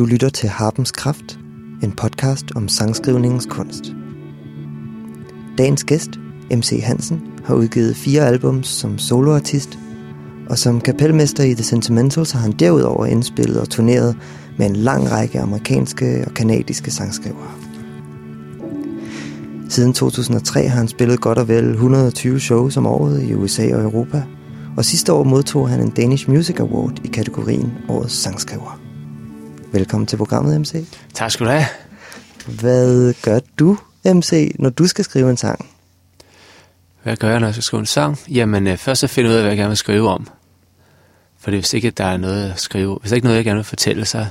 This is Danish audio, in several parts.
Du lytter til Harpens Kraft, en podcast om sangskrivningens kunst. Dagens gæst, MC Hansen, har udgivet fire albums som soloartist, og som kapelmester i The Sentimentals har han derudover indspillet og turneret med en lang række amerikanske og kanadiske sangskrivere. Siden 2003 har han spillet godt og vel 120 shows om året i USA og Europa, og sidste år modtog han en Danish Music Award i kategorien Årets Sangskriver. Velkommen til programmet, MC. Tak skal du have. Hvad gør du, MC, når du skal skrive en sang? Hvad gør jeg, når jeg skal skrive en sang? Jamen, øh, først så finder jeg ud af, hvad jeg gerne vil skrive om. For hvis ikke der er noget at skrive, hvis der ikke noget, jeg gerne vil fortælle, så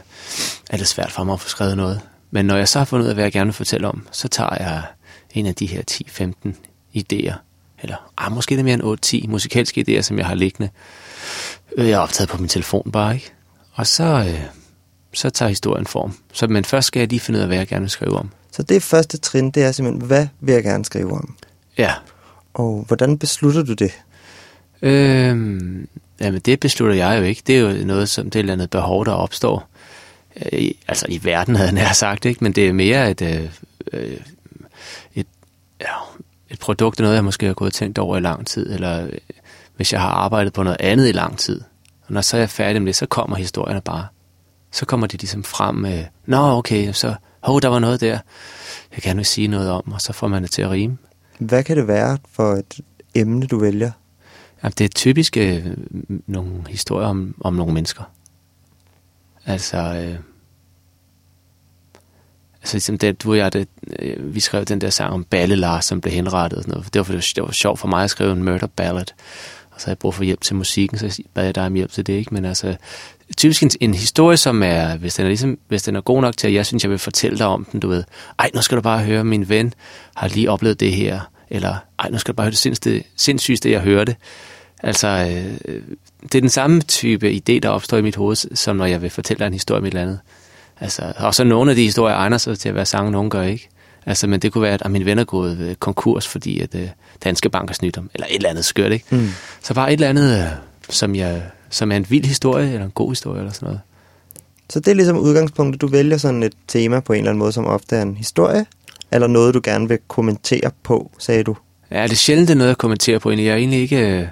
er det svært for mig at få skrevet noget. Men når jeg så har fundet ud af, hvad jeg gerne vil fortælle om, så tager jeg en af de her 10-15 idéer, eller ah, måske det er mere end 8-10 musikalske idéer, som jeg har liggende. Øh, Jeg har optaget på min telefon bare, ikke? Og så, øh, så tager historien form. Så, men først skal jeg lige finde ud af, hvad jeg gerne vil skrive om. Så det første trin, det er simpelthen, hvad vil jeg gerne skrive om? Ja, Og hvordan beslutter du det? Øhm, jamen det beslutter jeg jo ikke. Det er jo noget, som det er et eller andet behov, der opstår. Øh, altså i verden, havde jeg sagt, ikke? men det er mere et, øh, øh, et, ja, et produkt af noget, jeg måske har gået og tænkt over i lang tid, eller øh, hvis jeg har arbejdet på noget andet i lang tid. Og når så er jeg færdig med det, så kommer historierne bare. Så kommer de ligesom frem med, nå okay, så, hov, der var noget der, jeg gerne vil sige noget om, og så får man det til at rime. Hvad kan det være for et emne, du vælger? Jamen, det er typisk øh, nogle historier om, om nogle mennesker. Altså, øh, altså ligesom det, du og jeg, det, øh, vi skrev den der sang om Balle Lars, som blev henrettet. Og sådan noget. Det, var, det, var, det var sjovt for mig at skrive en murder ballad. Og så har jeg brug for hjælp til musikken, så bad jeg dig om hjælp til det. Ikke? Men altså, typisk en, en historie, som er, hvis den er, ligesom, hvis den er god nok til, at jeg synes, jeg vil fortælle dig om den, du ved. Ej, nu skal du bare høre, min ven har lige oplevet det her. Eller, ej, nu skal du bare høre det sindssygste, sindssygste jeg hørte. Altså, øh, det er den samme type idé, der opstår i mit hoved, som når jeg vil fortælle dig en historie om et eller andet. Altså, og så nogle af de historier egner sig til at være sange, nogle gør ikke. Altså, men det kunne være, at min ven er gået øh, konkurs, fordi at øh, Danske Bank har snydt ham, eller et eller andet skørt, ikke? Mm. Så bare et eller andet, øh, som, jeg, som er en vild historie, eller en god historie, eller sådan noget. Så det er ligesom udgangspunktet, du vælger sådan et tema på en eller anden måde, som ofte er en historie, eller noget, du gerne vil kommentere på, sagde du. Ja, det er sjældent, det er noget at kommentere på. egentlig. Jeg er egentlig ikke, øh,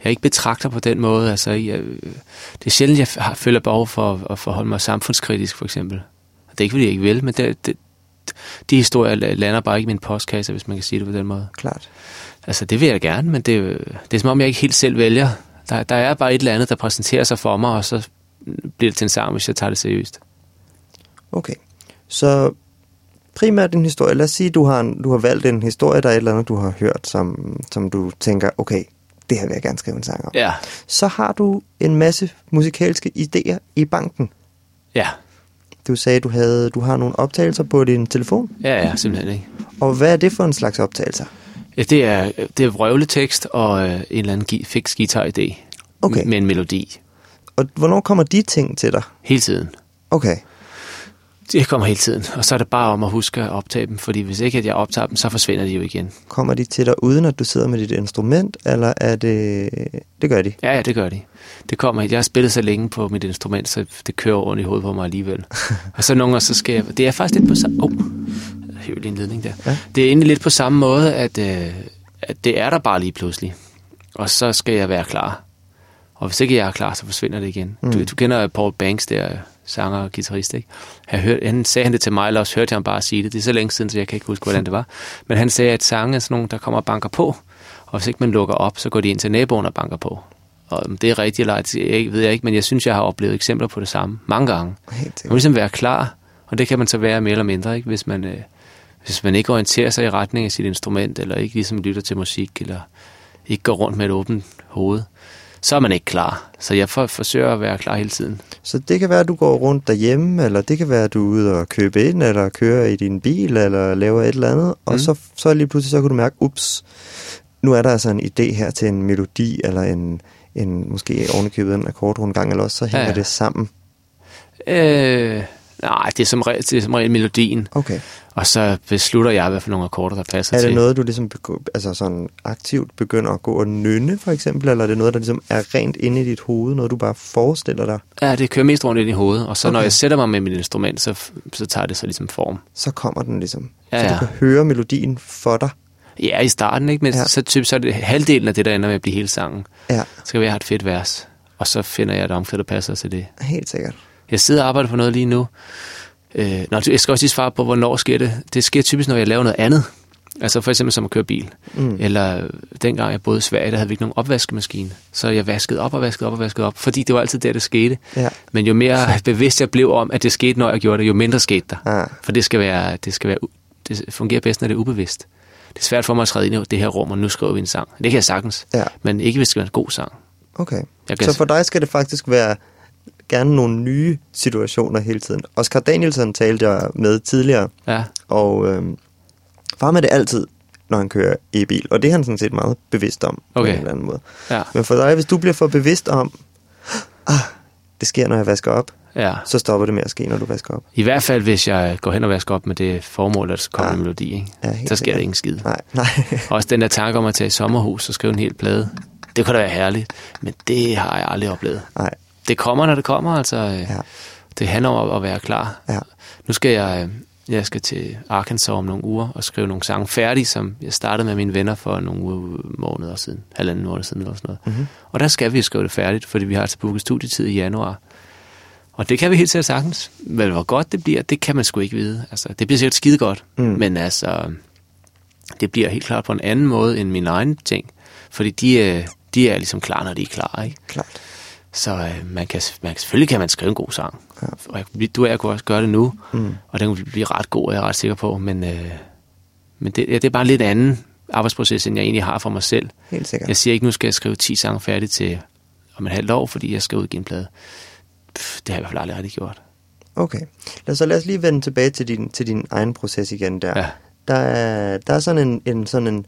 jeg er ikke betragter på den måde. Altså, jeg, det er sjældent, jeg føler behov for at, forholde mig samfundskritisk, for eksempel. Det er ikke, fordi jeg ikke vil, men det, det, de historier lander bare ikke i min postkasse, hvis man kan sige det på den måde. Klart. Altså, det vil jeg gerne, men det, det er som om, jeg ikke helt selv vælger. Der, der er bare et eller andet, der præsenterer sig for mig, og så bliver det til en sang, hvis jeg tager det seriøst. Okay. Så primært en historie. Lad os sige, du har, en, du har valgt en historie, der er et eller andet, du har hørt, som, som du tænker, okay, det her vil jeg gerne skrive en sang om. Ja, Så har du en masse musikalske idéer i banken. ja, Du sagde, du havde, du har nogle optagelser på din telefon. ja, ja simpelthen ikke. Og hvad er det for en slags optagelser? Ja, det er, det er vrøvletekst og øh, en eller anden gi- fix guitar-idé Okay. med en melodi Og hvornår kommer de ting til dig? hele tiden. Okay. Det kommer hele tiden, og så er det bare om at huske at optage dem, fordi hvis ikke at jeg optager dem, så forsvinder de jo igen. Kommer de til dig uden, at du sidder med dit instrument, eller er det... Det gør de. Ja, ja, det gør de. Det kommer. Jeg har spillet så længe på mit instrument, så det kører rundt i hovedet på mig alligevel. og så nogle gange, så skal jeg... Det er faktisk lidt på samme... Oh, jeg lige en ledning der. Ja. Det er egentlig lidt på samme måde, at, øh, at det er der bare lige pludselig. Og så skal jeg være klar. Og hvis ikke jeg er klar, så forsvinder det igen. Mm. Du, du kender Paul Banks der, sanger og guitarist, ikke? Jeg hørte, han sagde han det til mig, eller også hørte jeg ham bare sige det. Det er så længe siden, så jeg kan ikke huske, hvordan det var. Men han sagde, at sange er sådan nogle, der kommer og banker på. Og hvis ikke man lukker op, så går de ind til naboen og banker på. Og om det er rigtigt eller ej, ved jeg ikke, men jeg synes, jeg har oplevet eksempler på det samme mange gange. Man må ligesom være klar, og det kan man så være mere eller mindre, ikke? Hvis, man, øh, hvis man ikke orienterer sig i retning af sit instrument, eller ikke ligesom lytter til musik, eller ikke går rundt med et åbent hoved, så er man ikke klar. Så jeg for, forsøger at være klar hele tiden. Så det kan være, at du går rundt derhjemme, eller det kan være, at du er ude og købe ind, eller kører i din bil, eller laver et eller andet, og Mm. så, så lige pludselig så kan du mærke, ups, nu er der altså en idé her til en melodi, eller en, en måske ovenikøbet en akkordrundgang, eller også så hænger Ja, ja, det sammen. Øh, Nej, det er som regel, det er som regel melodien, Okay. og så beslutter jeg, hvad for nogle akkorder, der passer Er til. det noget, du ligesom altså sådan aktivt begynder at gå og nynne, for eksempel? Eller er det noget, der ligesom er rent inde i dit hoved? Noget, du bare forestiller dig? Ja, det kører mest rundt ind i hovedet, og så okay. når jeg sætter mig med mit instrument, så, så tager det så ligesom form. Så kommer den ligesom. Ja, så du ja. kan høre melodien for dig. Ja, i starten, ikke? Men Ja. ja. så, typ, så er det halvdelen af det, der ender med at blive hele sangen. Ja, Så kan vi have et fedt vers, og så finder jeg et omkvæd, der passer til det. helt sikkert. Jeg sidder og arbejder på noget lige nu. Øh, nå, jeg skal også lige svare på, hvornår sker det. Det sker typisk, når jeg laver noget andet. Altså for eksempel som at køre bil. Mm. Eller dengang jeg boede i Sverige, der havde vi ikke nogen opvaskemaskine. Så jeg vaskede op og vaskede op og vaskede op, fordi det var altid der, det skete. Ja. Men jo mere bevidst jeg blev om, at det skete, når jeg gjorde det, jo mindre skete der. Ah, For det skal være, det skal være, det fungerer bedst, når det er ubevidst. Det er svært for mig at træde ind i det her rum, og nu skriver vi en sang. Det kan jeg sagtens, ja, men ikke hvis det skal være en god sang. okay. Jeg kan Så for dig skal det faktisk være gerne nogle nye situationer hele tiden. Oscar Danielsen talte jeg med tidligere, Ja, og øhm, var med det altid, når han kører i bil. Og det er han sådan set meget bevidst om, på Okay. en eller anden måde. ja, Men for dig, hvis du bliver for bevidst om, ah, det sker, når jeg vasker op, ja. så stopper det med at ske, når du vasker op. I hvert fald, hvis jeg går hen og vasker op med det formål, at der kommer Ja. en melodi, ikke? Ja, så sker der ingen skid. Nej, nej. Også den der tanke om at tage i sommerhus og skrive en hel plade, det kunne da være herligt, men det har jeg aldrig oplevet. nej. Det kommer, når det kommer, altså. Ja. Ja. Det handler om at- være klar. Ja. Nu skal jeg, øh, jeg skal til Arkansas om nogle uger og skrive nogle sange færdige, som jeg startede med mine venner for nogle uger, måneder siden, halvanden måned siden eller sådan noget. Mm-hmm. Og der skal vi skrive det færdigt, fordi vi har altså booket studietid i januar. Og det kan vi helt sikkert sagtens. Men hvor godt det bliver, det kan man sgu ikke vide. Altså, det bliver sikkert skide godt, Mm. mm. men altså, det bliver helt klart på en anden måde end min egen ting. Fordi de, øh, de er ligesom klar, når de er klar, ikke? Klart. Så øh, man kan, man, selvfølgelig kan man skrive en god sang. Ja. Og jeg, du og jeg kunne også gøre det nu, Mm. og den vil blive ret god, er jeg ret sikker på. Men, øh, men det, ja, det er bare en lidt anden arbejdsproces, end jeg egentlig har for mig selv. Helt sikkert. Jeg siger ikke, nu skal jeg skrive 10 sange færdigt til om et halvt år, fordi jeg skal udgive en plade. Pff, det har jeg i hvert fald aldrig rigtig gjort. Okay. Lad os, så lad os lige vende tilbage til din, til din egen proces igen der. Ja. Der er, der er sådan en, en, sådan en,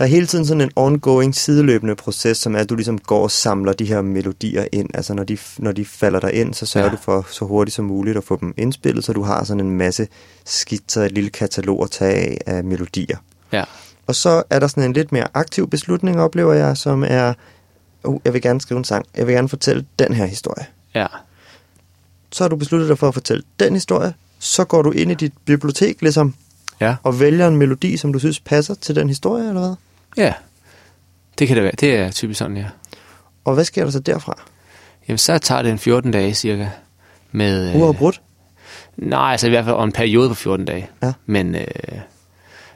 der er hele tiden sådan en ongoing, sideløbende proces, som er, at du ligesom går og samler de her melodier ind. Altså når de, når de falder der ind, så sørger. Ja. du for så hurtigt som muligt at få dem indspillet, så du har sådan en masse skitser, et lille katalog at tage af, af melodier. Ja, Og så er der sådan en lidt mere aktiv beslutning, oplever jeg, som er, oh, jeg vil gerne skrive en sang, jeg vil gerne fortælle den her historie. ja, Så har du besluttet dig for at fortælle den historie, så går du ind i dit bibliotek ligesom, ja, og vælger en melodi, som du synes passer til den historie, eller hvad? Ja. Det kan det være. Det er typisk sådan, ja. Og hvad sker der så derfra? Jamen, så tager det en 14 dage cirka. Med, Uafbrudt? Nej, altså i hvert fald en periode på 14 dage. Ja. Men øh,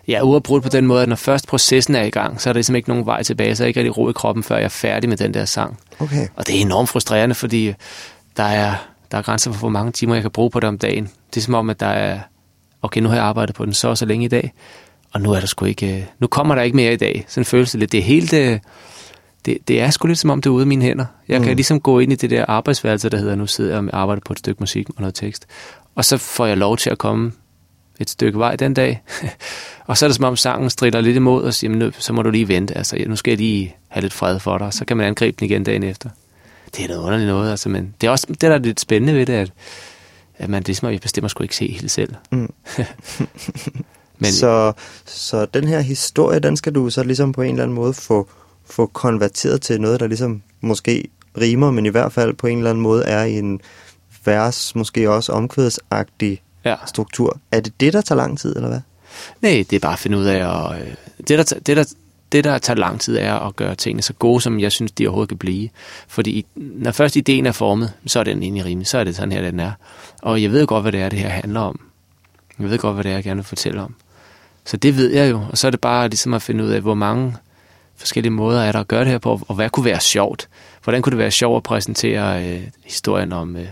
ja, uafbrudt på den måde, at når først processen er i gang, så er der ligesom ikke nogen vej tilbage, så er jeg ikke rigtig ro i kroppen, før jeg er færdig med den der sang. Okay. Og det er enormt frustrerende, fordi der er, der er grænser for, hvor mange timer jeg kan bruge på det om dagen. Det er som om, at der er, okay, nu har jeg arbejdet på den så og så længe i dag, og nu er der sgu ikke, øh, nu kommer der ikke mere i dag. Sådan føles det lidt. Det er helt, øh, det, det er sgu lidt som om, det er ude af mine hænder. Jeg kan Mm. ligesom gå ind i det der arbejdsværelse, der hedder, nu sidder jeg og arbejder på et stykke musik og noget tekst. Og så får jeg lov til at komme et stykke vej den dag. og så er det som om sangen strider lidt imod og siger, "Men nu, så må du lige vente. Altså, nu skal jeg lige have lidt fred for dig. Så kan man angribe den igen dagen efter. Det er noget underligt noget, altså, men det er også det, der er lidt spændende ved det, at, at man ligesom, jeg bestemmer sgu ikke se helt selv. Mm. Men Så, så den her historie, den skal du så ligesom på en eller anden måde få, få konverteret til noget, der ligesom måske rimer, men i hvert fald på en eller anden måde er i en vers, måske også omkvædsagtig ja. struktur. Er det det, der tager lang tid, eller hvad? Nej, det er bare at finde ud af, at, øh, det, der, det, der, det, der tager lang tid, er at gøre tingene så gode, som jeg synes, de overhovedet kan blive. Fordi når først ideen er formet, så er den egentlig rimelig. Så er det sådan her, den er. Og jeg ved godt, hvad det er, det her handler om. Jeg ved godt, hvad det er, jeg gerne vil fortælle om. Så det ved jeg jo. Og så er det bare ligesom at finde ud af, hvor mange forskellige måder er der at gøre det her på, og hvad kunne være sjovt. Hvordan kunne det være sjovt at præsentere øh, historien om øh,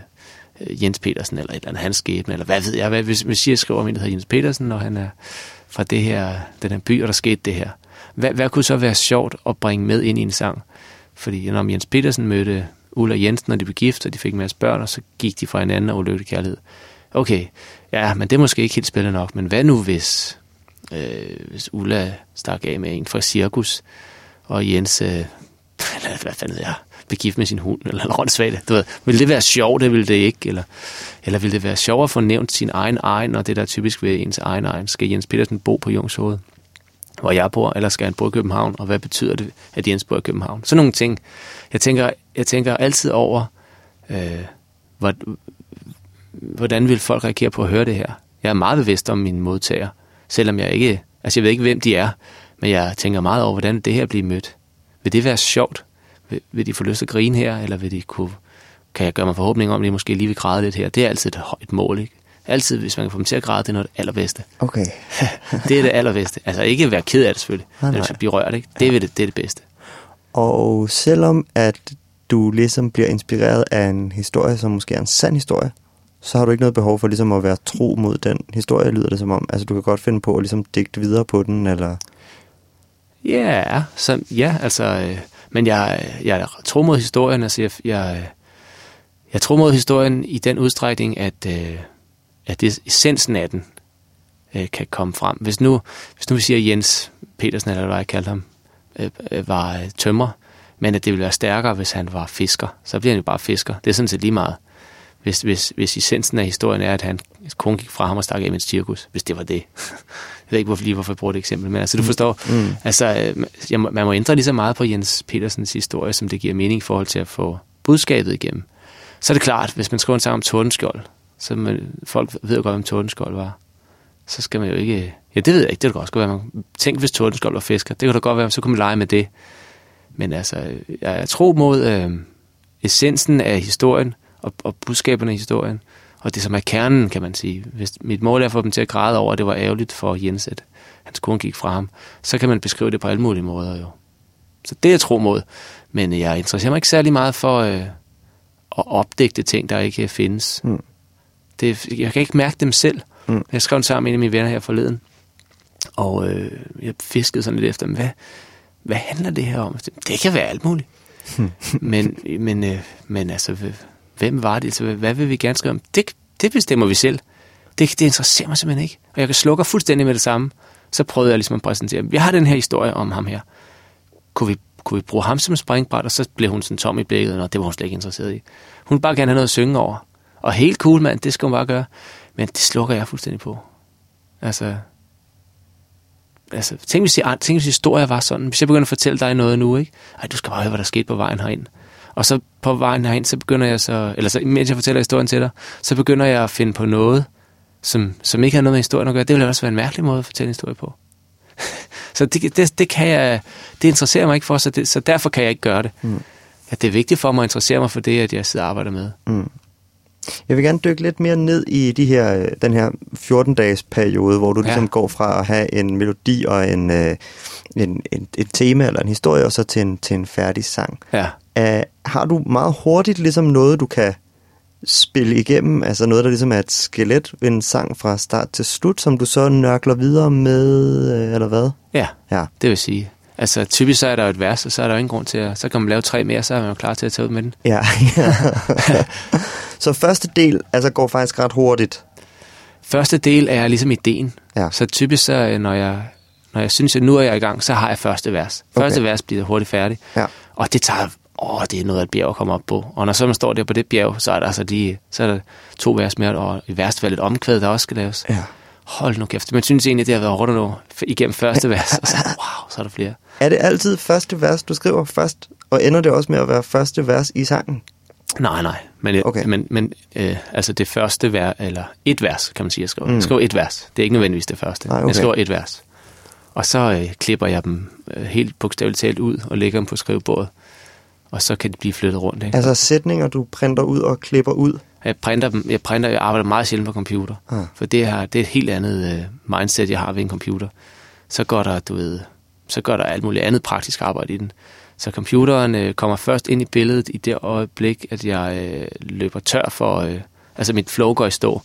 Jens Petersen, eller et eller andet hans skæbne, eller hvad ved jeg, hvad, hvis, hvis jeg skriver om en, der hedder Jens Petersen, og han er fra det her, den her by, og der skete det her. Hvad, hvad kunne så være sjovt at bringe med ind i en sang? Fordi når Jens Petersen mødte Ulla Jensen, og de blev gift, og de fik en masse børn, og så gik de fra hinanden og ulykkelig kærlighed. Okay, ja, men det er måske ikke helt spændende nok, men hvad nu hvis, øh, hvis Ulla stak af med en fra cirkus, og Jens, øh, eller hvad fanden ved jeg, begift med sin hund, eller noget svagt, Du ved, vil det være sjovt, det vil det ikke? Eller, eller vil det være sjovt at få nævnt sin egen egen, og det der er typisk ved ens egen egen? Skal Jens Petersen bo på Jungshoved, hvor jeg bor, eller skal han bo i København? Og hvad betyder det, at Jens bor i København? Sådan nogle ting. Jeg tænker, jeg tænker altid over, øh, hvordan vil folk reagere på at høre det her? Jeg er meget bevidst om mine modtagere, selvom jeg ikke, altså jeg ved ikke, hvem de er, men jeg tænker meget over, hvordan det her bliver mødt. Vil det være sjovt? Vil, vil de få lyst til at grine her, eller vil de kunne, kan jeg gøre mig forhåbning om, at de måske lige vil græde lidt her? Det er altid et højt mål, ikke? Altid, hvis man kan få dem til at græde, det er noget af det allerbedste. Okay. det er det allerbedste. Altså ikke være ked af det selvfølgelig, Nej, men nej. at blive rørt, ikke? Det, er det, det er det bedste. Og selvom at du ligesom bliver inspireret af en historie, som måske er en sand historie, så har du ikke noget behov for ligesom at være tro mod den historie, lyder det som om. Altså du kan godt finde på at ligesom digte videre på den, eller... Ja, så, ja, altså, øh, men jeg, jeg tror mod historien, altså jeg, jeg, jeg tror mod historien i den udstrækning, at, øh, at det, essensen af den øh, kan komme frem. Hvis nu, hvis nu vi siger Jens Petersen, eller hvad jeg kaldte ham, øh, øh, var øh, tømmer, men at det ville være stærkere, hvis han var fisker, så bliver han jo bare fisker. Det er sådan set lige meget. Hvis, hvis, hvis essensen af historien er, at han kun gik fra ham og stak af med et cirkus, hvis det var det. jeg ved ikke hvorfor, lige hvorfor jeg bruger det eksempel, men altså du forstår, Mm. altså jeg, man må ændre lige så meget på Jens Petersens historie, som det giver mening i forhold til at få budskabet igennem. Så er det klart, hvis man skriver en sang om Tordenskjold, så man, folk ved jo godt, hvem Tordenskjold var, så skal man jo ikke... Ja, det ved jeg ikke, det kan godt være. Man, tænk, hvis Tordenskjold var fisker. Det kan da godt være, så kunne man lege med det. Men altså, jeg er tro mod øh, essensen af historien og, og budskaberne i historien. Og det, som er kernen, kan man sige. Hvis mit mål er at få dem til at græde over, at det var ærgerligt for Jens, at hans kone gik fra ham, så kan man beskrive det på alle mulige måder jo. Så det er jeg tro mod. Men jeg interesserer mig ikke særlig meget for øh, at opdægte ting, der ikke findes. Mm. Det, jeg kan ikke mærke dem selv. Mm. Jeg skrev sammen med en af mine venner her forleden, og øh, jeg fiskede sådan lidt efter, hvad, hvad handler det her om? Det kan være alt muligt. men, men, øh, men altså, hvem var det? Altså, hvad vil vi gerne skrive om? Det, det bestemmer vi selv. Det, det interesserer mig simpelthen ikke. Og jeg kan slukke fuldstændig med det samme. Så prøvede jeg ligesom at præsentere, vi har den her historie om ham her. Kunne vi, kunne vi bruge ham som springbræt? Og så blev hun sådan tom i blikket, og det var hun slet ikke interesseret i. Hun ville bare gerne have noget at synge over. Og helt cool, mand, det skal hun bare gøre. Men det slukker jeg fuldstændig på. Altså, altså tænk, hvis, de, tænk, hvis historier var sådan. Hvis jeg begynder at fortælle dig noget nu, ikke? Ej, du skal bare høre, hvad der skete på vejen herind. Og så på vejen herind, så begynder jeg så, eller så, mens jeg fortæller historien til dig, så begynder jeg at finde på noget, som, som ikke har noget med historien at gøre. Det ville også være en mærkelig måde at fortælle en historie på. så det, det, det, kan jeg, det interesserer mig ikke for, så, det, så derfor kan jeg ikke gøre det. Mm. Ja, det er vigtigt for mig at interessere mig for det, at jeg sidder og arbejder med. Mm. Jeg vil gerne dykke lidt mere ned i de her, den her 14-dages periode, hvor du Ja. ligesom går fra at have en melodi og en, øh, en, en, et tema eller en historie, og så til en, til en færdig sang. Ja. Uh, har du meget hurtigt ligesom noget, du kan spille igennem? Altså noget, der ligesom er et skelet ved en sang fra start til slut, som du så nørkler videre med, øh, eller hvad? Ja, Ja. det vil sige. Altså typisk så er der jo et vers, og så er der jo ingen grund til at... Så kan man lave tre mere, så er man jo klar til at tage ud med den. Ja. så første del altså går faktisk ret hurtigt. Første del er ligesom ideen. Ja. Så typisk så, øh, når jeg, når jeg synes, at nu er jeg i gang, så har jeg første vers. Første Okay. vers bliver hurtigt færdig. Ja. Og det tager... Åh, det er noget af et bjerg at komme op på. Og når så man står der på det bjerg, så er der altså de, så er der to vers mere, og i værste fald et omkvæd, der også skal laves. ja. Hold nu kæft. Man synes egentlig, det har været hårdt nu igennem første vers. Og så, wow, så er der flere. Er det altid første vers, du skriver først, og ender det også med at være første vers i sangen? Nej, nej. Men, Okay. okay. men, men øh, altså det første vers, eller et vers, kan man sige, jeg skriver. Mm. Jeg skriver et vers. Det er ikke nødvendigvis det første. Nej, okay. Jeg skriver et vers. Og så øh, klipper jeg dem øh, helt bogstaveligt talt ud og lægger dem på skrivebordet. Og så kan de blive flyttet rundt. Ikke? Altså sætninger, du printer ud og klipper ud? Jeg printer dem. Jeg printer, jeg arbejder meget sjældent på computer. Ah. For det, her, det er et helt andet øh, mindset, jeg har ved en computer. Så går der, du ved, så går der alt muligt andet praktisk arbejde i den. Så computeren øh, kommer først ind i billedet i det øjeblik, at jeg øh, løber tør for, øh, altså mit flow går i stå.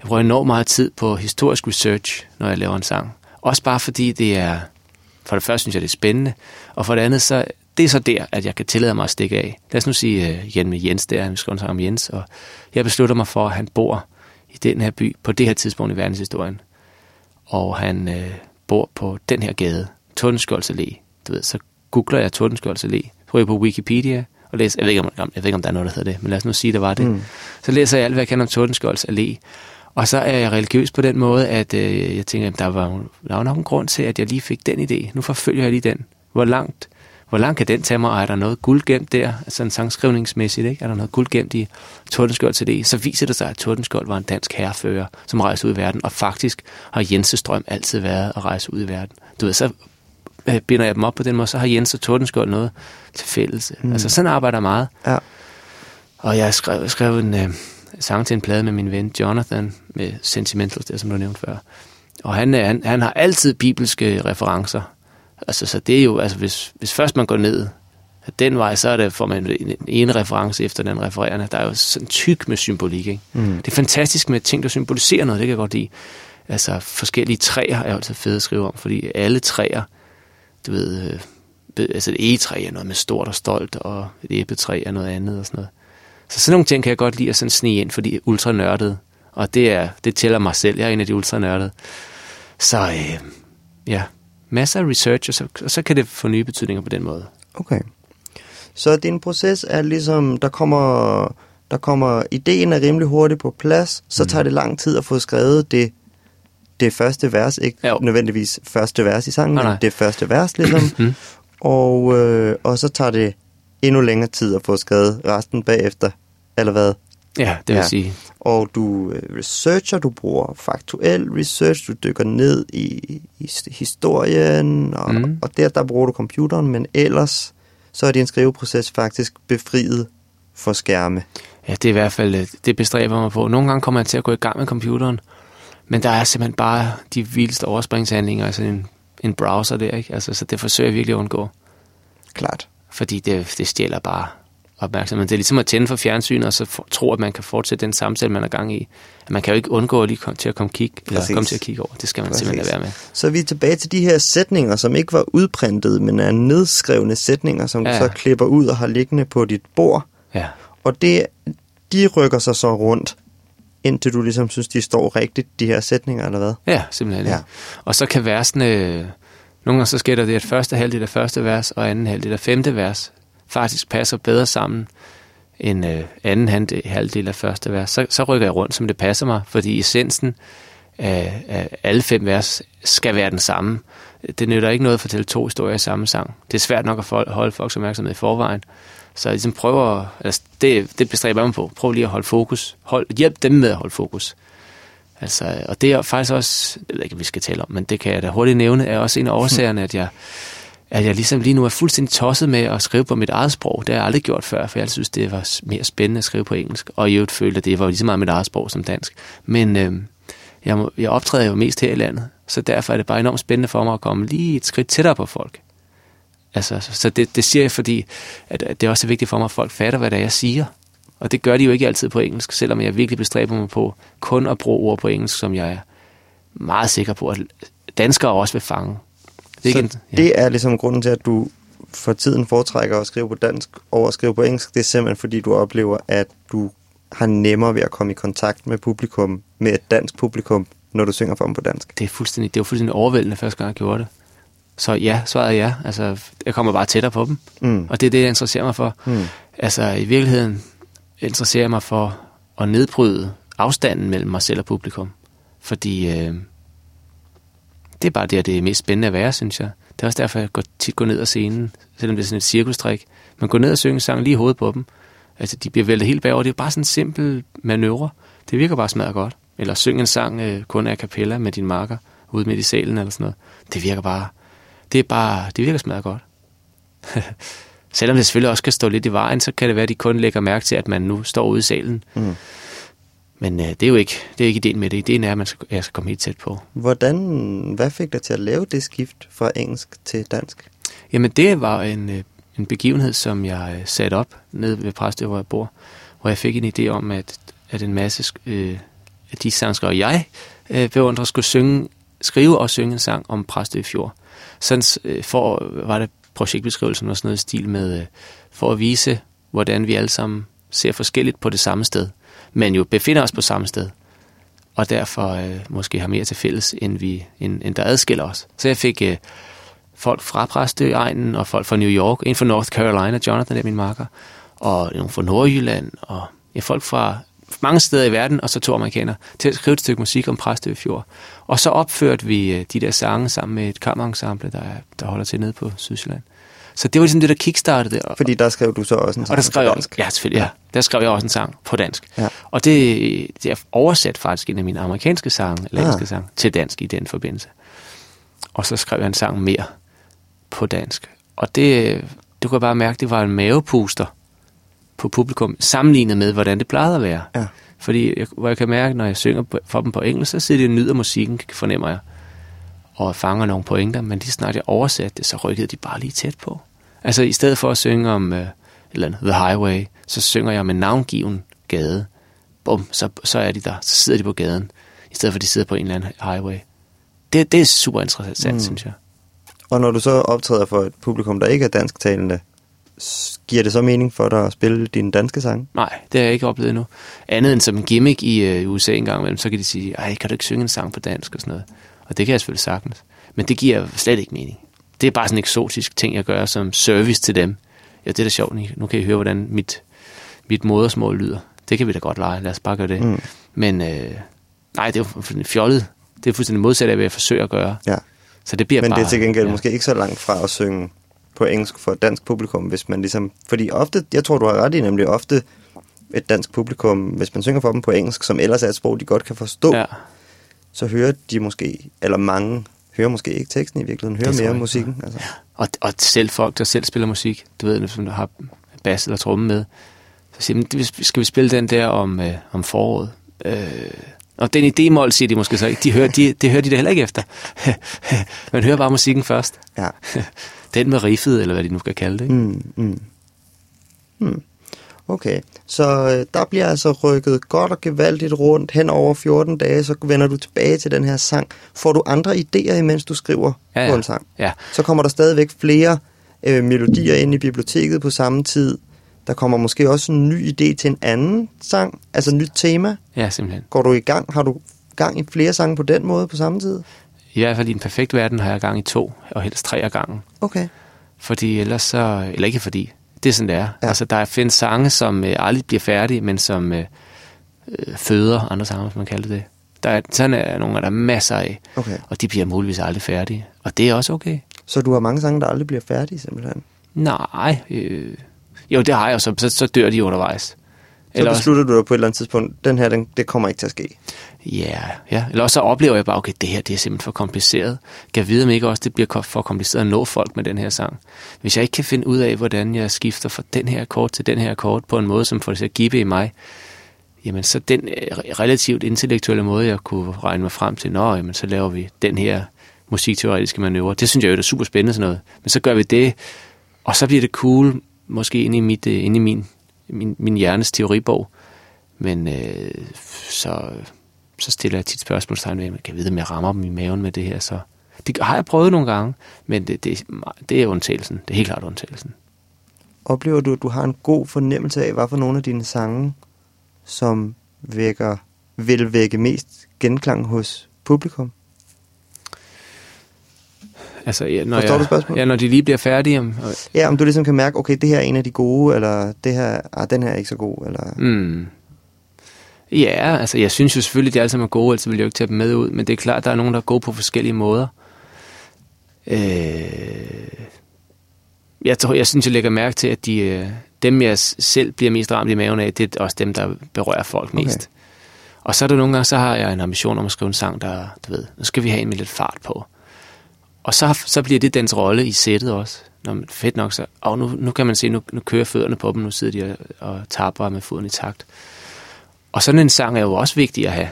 Jeg bruger enormt meget tid på historisk research, når jeg laver en sang. Også bare fordi det er, for det første synes jeg, det er spændende, og for det andet, så det er så der, at jeg kan tillade mig at stikke af. Lad os nu sige uh, Jen med Jens der, vi skriver en sang om Jens, og jeg beslutter mig for, at han bor i den her by på det her tidspunkt i verdenshistorien. Og han øh, bor på den her gade, Tordenskjolds Allé. Du ved, så googler jeg Tordenskjolds Allé, så jeg på Wikipedia, og læser, jeg ved, ikke, om, jeg ved ikke, om der er noget, der hedder det, men lad os nu sige, det var det. Mm. Så læser jeg alt, hvad jeg kender om Tordenskjolds Allé. Og så er jeg religiøs på den måde, at øh, jeg tænker, at der var, der var nok en grund til, at jeg lige fik den idé. Nu forfølger jeg lige den. Hvor langt, hvor langt kan den tage mig, og er der noget guld gemt der, sådan sangskrivningsmæssigt, ikke? er der noget guld gemt i Tordenskjold til det, så viser det sig, at Tordenskjold var en dansk herrefører, som rejste ud i verden, og faktisk har Jense Strøm altid været at rejse ud i verden. Du ved, så øh, binder jeg dem op på den måde, så har Jens og Tordenskjold noget til fælles. Mm. Altså sådan arbejder jeg meget. Ja. Og jeg skrev, skrev en øh, sang til en plade med min ven Jonathan, med Sentimentals, der som du nævnte før. Og han, han, han har altid bibelske referencer. Altså, så det er jo, altså hvis, hvis først man går ned den vej, så er det, får man en ene reference efter den refererende. Der er jo sådan tyk med symbolik, ikke? Mm. Det er fantastisk med ting, der symboliserer noget, det kan jeg godt lide. Altså, forskellige træer er jo altid fede at skrive om, fordi alle træer, du ved, øh, altså et egetræ er noget med stort og stolt, og et æbletræ er noget andet og sådan noget. Så sådan nogle ting kan jeg godt lide at sådan snige ind, fordi ultra nørdet. Og det, er, det tæller mig selv. Jeg er en af de ultra nørdede. Så øh, ja, masser af research, og så, og så kan det få nye betydninger på den måde. Okay. Så din proces er ligesom, der kommer, der kommer ideen er rimelig hurtigt på plads, så mm. tager det lang tid at få skrevet det, det første vers, ikke jo. nødvendigvis første vers i sangen, oh, men det første vers ligesom, mm. og, øh, og så tager det endnu længere tid at få skrevet resten bagefter, eller hvad? Ja, det vil ja. sige. Og du øh, researcher, du bruger faktuel research, du dykker ned i, i historien, og, mm. og der, der bruger du computeren, men ellers så er din skriveproces faktisk befriet for skærme. Ja, det er i hvert fald, øh, det bestræber mig på. Nogle gange kommer jeg til at gå i gang med computeren, men der er simpelthen bare de vildeste overspringshandlinger, altså en, en browser der, ikke? Altså, så det forsøger jeg virkelig at undgå. Klart. Fordi det, det stjæler bare opmærksomhed. Det er ligesom at tænde for fjernsynet, og så for, tro, at man kan fortsætte den samtale, man er gang i. Man kan jo ikke undgå at lige komme til at komme, kig, eller komme til at kigge over. Det skal man Præcis. simpelthen være med. Så er vi tilbage til de her sætninger, som ikke var udprintet, men er nedskrevne sætninger, som ja. du så klipper ud og har liggende på dit bord. Ja. Og det, de rykker sig så rundt, indtil du ligesom synes, de står rigtigt, de her sætninger, eller hvad? Ja, simpelthen. Ja. Og så kan versene... Nogle gange så sker der det, at første halvdel af første vers og anden halvdel af femte vers faktisk passer bedre sammen end øh, anden halvdel af første vers, så, så rykker jeg rundt, som det passer mig, fordi essensen af, af alle fem vers skal være den samme. Det nytter ikke noget at fortælle to historier i samme sang. Det er svært nok at holde folks opmærksomhed i forvejen. Så jeg ligesom prøver, altså det, det bestræber jeg mig på. Prøv lige at holde fokus. Hold, hjælp dem med at holde fokus. Altså, og det er faktisk også, jeg ved ikke, vi skal tale om, men det kan jeg da hurtigt nævne, er også en af årsagerne, at jeg at jeg ligesom lige nu er fuldstændig tosset med at skrive på mit eget sprog. Det har jeg aldrig gjort før, for jeg synes, det var mere spændende at skrive på engelsk. Og i øvrigt følte, at det var lige så meget mit eget sprog som dansk. Men øh, jeg, må, jeg optræder jo mest her i landet, så derfor er det bare enormt spændende for mig at komme lige et skridt tættere på folk. Altså, så det, det siger jeg, fordi at, at det er også vigtigt for mig, at folk fatter, hvad det er, jeg siger. Og det gør de jo ikke altid på engelsk, selvom jeg virkelig bestræber mig på kun at bruge ord på engelsk, som jeg er meget sikker på, at danskere også vil fange. Det er, ikke en, ja. det er ligesom grunden til, at du for tiden foretrækker at skrive på dansk over at skrive på engelsk. Det er simpelthen fordi, du oplever, at du har nemmere ved at komme i kontakt med publikum, med et dansk publikum, når du synger for dem på dansk. Det er fuldstændig, det var fuldstændig overvældende første gang, jeg gjorde det. Så ja, svaret er ja. Altså, jeg kommer bare tættere på dem. Mm. Og det er det, jeg interesserer mig for. Mm. Altså, i virkeligheden interesserer jeg mig for at nedbryde afstanden mellem mig selv og publikum. Fordi øh, det er bare det, det er mest spændende at være, synes jeg. Det er også derfor, jeg går, tit går ned ad scenen, selvom det er sådan et cirkustrik. Man går ned og synger en sang lige i hovedet på dem. Altså, de bliver væltet helt bagover. Det er bare sådan en simpel manøvre. Det virker bare smadret godt. Eller synge en sang øh, kun af kapella med din marker ude midt i salen eller sådan noget. Det virker bare... Det er bare... Det virker smadret godt. Selvom det selvfølgelig også kan stå lidt i vejen, så kan det være, at de kun lægger mærke til, at man nu står ude i salen. Mm. Men øh, det er jo ikke, det er ikke ideen med det. Ideen er, at man skal, jeg skal komme helt tæt på. Hvordan, hvad fik dig til at lave det skift fra engelsk til dansk? Jamen det var en, øh, en begivenhed, som jeg øh, satte op nede ved Præstø, hvor jeg bor, hvor jeg fik en idé om, at, at en masse øh, af de sangskriver, jeg øh, beundrer, skulle synge, skrive og synge en sang om Præstø i fjor. Sådan øh, for, var det projektbeskrivelsen og sådan noget stil med, øh, for at vise, hvordan vi alle sammen ser forskelligt på det samme sted men jo befinder os på samme sted, og derfor øh, måske har mere til fælles, end, vi, end, end der adskiller os. Så jeg fik øh, folk fra Præstøegnen, og folk fra New York, en fra North Carolina, Jonathan er min marker, og nogle fra Nordjylland, og ja, folk fra mange steder i verden, og så to amerikanere, til at skrive et stykke musik om Præstø Fjord. Og så opførte vi øh, de der sange sammen med et kammerensemble, der, der holder til nede på Sydsjælland. Så det var ligesom det, der kickstartede det. Fordi der skrev du så også en sang og der skrev på jeg, dansk. ja, selvfølgelig, ja. Der skrev jeg også en sang på dansk. Ja. Og det, det er oversat faktisk en af mine amerikanske sange, eller Ah. engelske sange, til dansk i den forbindelse. Og så skrev jeg en sang mere på dansk. Og det, du kan bare mærke, det var en mavepuster på publikum, sammenlignet med, hvordan det plejede at være. Ja. Fordi jeg, hvor jeg kan mærke, når jeg synger for dem på engelsk, så sidder de og nyder musikken, fornemmer jeg. Og fanger nogle pointer, men lige snart jeg oversatte det, så rykkede de bare lige tæt på. Altså i stedet for at synge om et eller andet, The Highway, så synger jeg om en navngiven gade. Bum, så, så er de der. Så sidder de på gaden, i stedet for at de sidder på en eller anden highway. Det, det er super interessant, mm. synes jeg. Og når du så optræder for et publikum, der ikke er dansktalende, giver det så mening for dig at spille dine danske sange? Nej, det har jeg ikke oplevet endnu. Andet end som en gimmick i uh, USA en gang imellem, så kan de sige, ej, kan du ikke synge en sang på dansk og sådan noget. Og det kan jeg selvfølgelig sagtens. Men det giver slet ikke mening. Det er bare sådan en eksotisk ting, jeg gør som service til dem. Ja, det er da sjovt. Nu kan I høre, hvordan mit, mit modersmål lyder. Det kan vi da godt lege. Lad os bare gøre det. Mm. Men øh, nej, det er jo fjollet. Det er fuldstændig modsat af, hvad jeg forsøger at gøre. Ja. Så det bliver Men bare... det er til gengæld ja. måske ikke så langt fra at synge på engelsk for et dansk publikum, hvis man ligesom... Fordi ofte, jeg tror, du har ret i, nemlig ofte et dansk publikum, hvis man synger for dem på engelsk, som ellers er et sprog, de godt kan forstå, ja. Så hører de måske, eller mange hører måske ikke teksten i virkeligheden, hører mere jeg. musikken. Altså. og, og selv folk, der selv spiller musik, du ved, som der har bass eller tromme med, så siger de, "Det- skal vi spille den der om, øh, om foråret? Øh, og den idémål, siger de måske så ikke. De hører, de, det hører de da heller ikke efter. Man hører bare musikken først. Ja. Den med riffet, eller hvad de nu skal kalde det. Ikke? Mm, mm. Mm. Okay, så øh, der bliver altså rykket godt og gevaldigt rundt hen over 14 dage, så vender du tilbage til den her sang. Får du andre idéer, imens du skriver Ja, på ja. en sang? Ja, Så kommer der stadigvæk flere øh, melodier ind i biblioteket på samme tid. Der kommer måske også en ny idé til en anden sang, altså et nyt tema. ja, simpelthen. Går du i gang? Har du gang i flere sange på den måde på samme tid? I hvert fald i en perfekt verden har jeg gang i to, og helst tre af gangen. Okay. Fordi ellers så... Eller ikke fordi. Det er sådan, det er. Ja. Altså, der findes sange, som øh, aldrig bliver færdige, men som øh, øh, føder andre sange, hvis man kalder det. Der er, sådan er nogle, der er masser af, okay. og de bliver muligvis aldrig færdige. Og det er også okay. Så du har mange sange, der aldrig bliver færdige simpelthen? Nej, øh, jo, det har jeg, så, så, så dør de undervejs. Så Eller også, beslutter du dig på et eller andet tidspunkt, den her, den, det kommer ikke til at ske. ja, ja, eller også så oplever jeg bare, okay, det her det er simpelthen for kompliceret. Kan jeg vide, om ikke også det bliver for kompliceret at nå folk med den her sang? Hvis jeg ikke kan finde ud af, hvordan jeg skifter fra den her akkord til den her akkord på en måde, som får det til at give i mig, jamen så den øh, relativt intellektuelle måde, jeg kunne regne mig frem til, nå, jamen så laver vi den her musikteoretiske manøvre. Det synes jeg jo, det er super spændende sådan noget. Men så gør vi det, og så bliver det cool, måske inde i, mit, øh, inde i min, min, min hjernes teoribog. Men øh, så, så stiller jeg tit spørgsmålstegn ved, kan jeg vide, om jeg rammer dem i maven med det her? Så det har jeg prøvet nogle gange, men det, det, det er undtagelsen. Det er helt klart undtagelsen. Oplever du, at du har en god fornemmelse af, hvad for nogle af dine sange, som vækker, vil vække mest genklang hos publikum? Altså, ja, når Forstår jeg, du spørgsmålet? Ja, når de lige bliver færdige. om- Og, Ja, om du ligesom kan mærke, okay, det her er en af de gode, eller det her, ah, den her er ikke så god, eller... mm, ja, altså jeg synes jo selvfølgelig, at de alle sammen er gode, ellers vil jeg jo ikke tage dem med ud. Men det er klart, der er nogen, der er gode på forskellige måder. Øh, jeg, tror, jeg synes, jeg lægger mærke til, at de, øh, dem, jeg selv bliver mest ramt i maven af, det er også dem, der berører folk mest. Okay. Og så er der nogle gange, så har jeg en ambition om at skrive en sang, der, du ved, nu skal vi have en med lidt fart på. Og så, så bliver det dens rolle i sættet også. Når man, fedt nok, så og nu, nu kan man se, nu, nu kører fødderne på dem, nu sidder de og, og tapper med foden i takt. Og sådan en sang er jo også vigtig at have.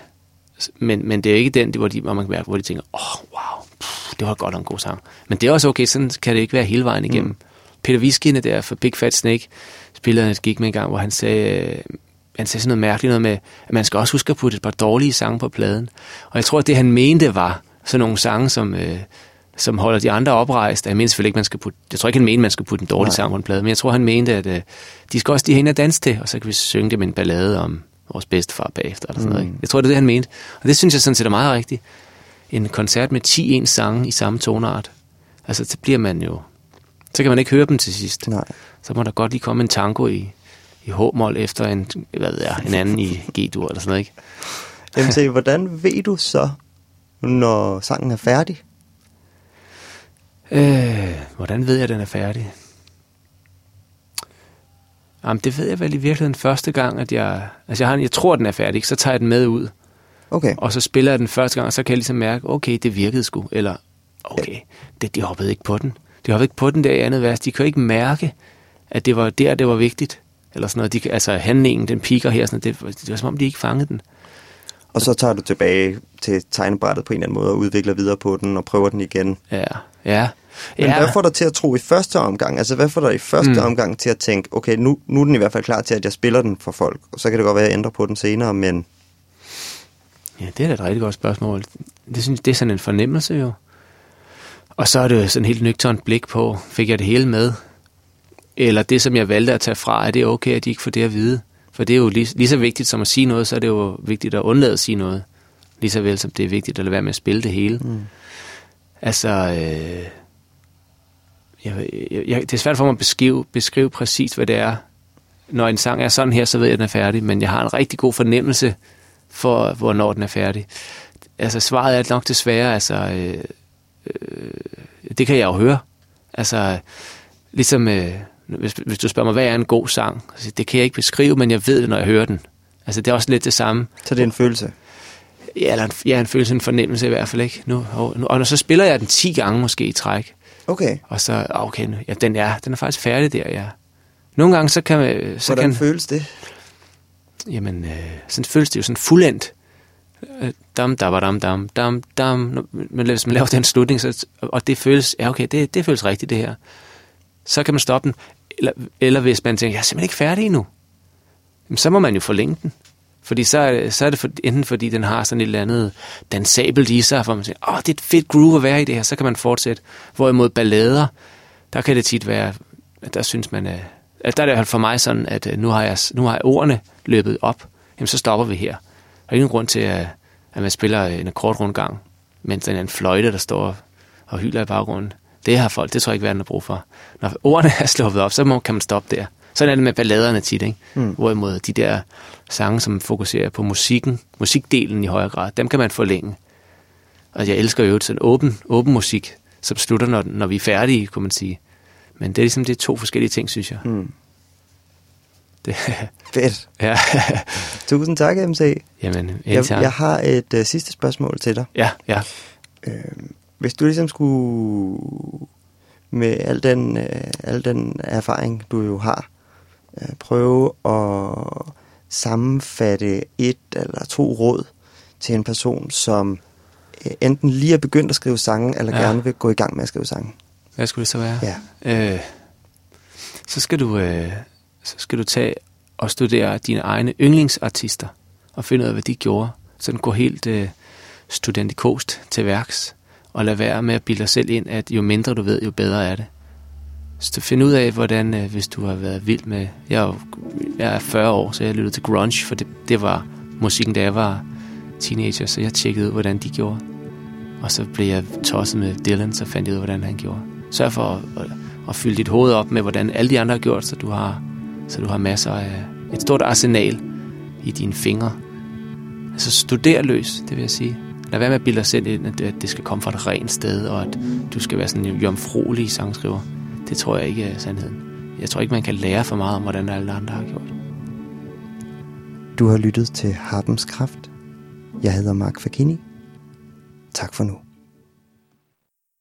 Men, men det er ikke den, hvor, de, hvor man kan mærke, hvor de tænker, åh, oh, wow, pff, det var godt en god sang. Men det er også okay, sådan kan det ikke være hele vejen igennem. Mm. Peter Viskinde der for Big Fat Snake spillede et gik med en gang, hvor han sagde, øh, han sagde sådan noget mærkeligt noget med, at man skal også huske at putte et par dårlige sange på pladen. Og jeg tror, at det han mente var sådan nogle sange, som, øh, som holder de andre oprejst. Jeg mener selvfølgelig ikke, man skal putte, jeg tror ikke, han mente, man skal putte en dårlig Nej. sang på en plade, men jeg tror, han mente, at øh, de skal også de hende at danse til, og så kan vi synge dem en ballade om vores bedstefar bagefter, eller sådan noget. Ikke? Jeg tror, det er det, han mente. Og det synes jeg sådan set er meget rigtigt. En koncert med 10 ens sange i samme tonart, altså så bliver man jo, så kan man ikke høre dem til sidst. Nej. Så må der godt lige komme en tango i, i H-mol efter en, hvad ved jeg, en anden i G-dur eller sådan noget, ikke? MC, hvordan ved du så, når sangen er færdig? Øh, hvordan ved jeg, at den er færdig? Jamen, det ved jeg vel i virkeligheden første gang, at jeg... Altså, jeg, har, jeg tror, den er færdig, så tager jeg den med ud. Okay. Og så spiller jeg den første gang, og så kan jeg ligesom mærke, okay, det virkede sgu. Eller, okay, det, de hoppede ikke på den. De hoppede ikke på den der i andet vers. De kan ikke mærke, at det var der, det var vigtigt. Eller sådan noget. De, altså, handlingen, den piker her. Sådan. Det, det var som om, de ikke fangede den. Og så tager du tilbage til tegnebrættet på en eller anden måde og udvikler videre på den og prøver den igen. Ja, ja. Men ja. hvad får dig til at tro i første omgang? Altså, hvad får dig i første mm. omgang til at tænke, okay, nu, nu er den i hvert fald klar til, at jeg spiller den for folk, og så kan det godt være, at jeg ændrer på den senere, men... Ja, det er da et rigtig godt spørgsmål. Det, synes, det er sådan en fornemmelse jo. Og så er det sådan en helt nøgternt blik på, fik jeg det hele med? Eller det, som jeg valgte at tage fra, er det okay, at de ikke får det at vide? For det er jo lige, lige så vigtigt som at sige noget, så er det jo vigtigt at undlade at sige noget. Lige så vel som det er vigtigt at lade være med at spille det hele. Mm. Altså, øh, jeg, jeg, jeg, det er svært for mig at beskrive, beskrive præcis, hvad det er. Når en sang er sådan her, så ved jeg, at den er færdig, men jeg har en rigtig god fornemmelse for, hvornår den er færdig. Altså, svaret er nok desværre, altså, øh, øh, det kan jeg jo høre. Altså, ligesom, øh, hvis, hvis du spørger mig, hvad er en god sang? Altså, det kan jeg ikke beskrive, men jeg ved det, når jeg hører den. Altså, det er også lidt det samme. Så det er en følelse? Ja, eller en, ja, en følelse, en fornemmelse i hvert fald, ikke? Nu, og, nu, og når så spiller jeg den 10 gange måske i træk, Okay. og så, okay, nu, ja, den er, den er faktisk færdig der, ja. Nogle gange, så kan man... Så Hvordan kan, føles det? Jamen, øh, sådan føles det jo sådan fuldendt. Øh, Dam, dam, dam, dam, dam, dam. Men hvis man laver den slutning, så, og det føles, ja okay, det, det føles rigtigt det her. Så kan man stoppe den. Eller, eller hvis man tænker, jeg er simpelthen ikke færdig endnu. Jamen, så må man jo forlænge den. Fordi så er, det- så er det for, enten fordi, den har sådan et eller andet dansabelt i sig, hvor man siger, åh, det er et fedt groove at være i det her, så kan man fortsætte. Hvorimod ballader, der kan det tit være, at der synes man, øh, at der er det for mig sådan, at øh, nu har jeg, nu har jeg ordene løbet op, jamen så stopper vi her. Der er ingen grund til, at, at man spiller en akkordrundgang, mens der er en fløjte, der står og hylder i baggrunden. Det har folk, det tror jeg ikke, verden har brug for. Når ordene er sluppet op, så må, kan man stoppe der. Sådan er det med balladerne tit, ikke? Mm. Hvorimod de der sange, som fokuserer på musikken, musikdelen i højere grad, dem kan man forlænge. Og jeg elsker jo sådan åben, åben musik, som slutter, når, når vi er færdige, kunne man sige. Men det er ligesom det er to forskellige ting, synes jeg. Mm. Det, Fedt. ja, Tusind tak, MC. jamen, Jeg, jeg har et uh, sidste spørgsmål til dig. Ja, ja. Øh, hvis du ligesom skulle med al den, øh, al den erfaring, du jo har, øh, prøve at sammenfatte et eller to råd til en person, som øh, enten lige er begyndt at skrive sange, eller Ja. gerne vil gå i gang med at skrive sange. Hvad skulle det så være? Ja. Øh, så, skal du, øh, så skal du tage og studere dine egne yndlingsartister, og finde ud af, hvad de gjorde. Sådan gå helt øh, studentikost til værks, og lad være med at bilde dig selv ind, at jo mindre du ved, jo bedre er det. Så finde ud af, hvordan, øh, hvis du har været vild med... Jeg er, jo, jeg er 40 år, så jeg lyttede til grunge, for det, det var musikken, da jeg var teenager, så jeg tjekkede ud, hvordan de gjorde. Og så blev jeg tosset med Dylan, så fandt jeg ud af, hvordan han gjorde. Sørg for at, at, at fylde dit hoved op med, hvordan alle de andre har gjort, så du har, så du har masser af et stort arsenal i dine fingre. Altså studer løs, det vil jeg sige. Lad være med at bilde dig selv ind, at det, at det skal komme fra et rent sted, og at du skal være sådan en jomfruelig sangskriver. Det tror jeg ikke er sandheden. Jeg tror ikke, man kan lære for meget om, hvordan alle andre har gjort. Du har lyttet til Harpens Kraft. Jeg hedder Mark Fagini. Tak for nu.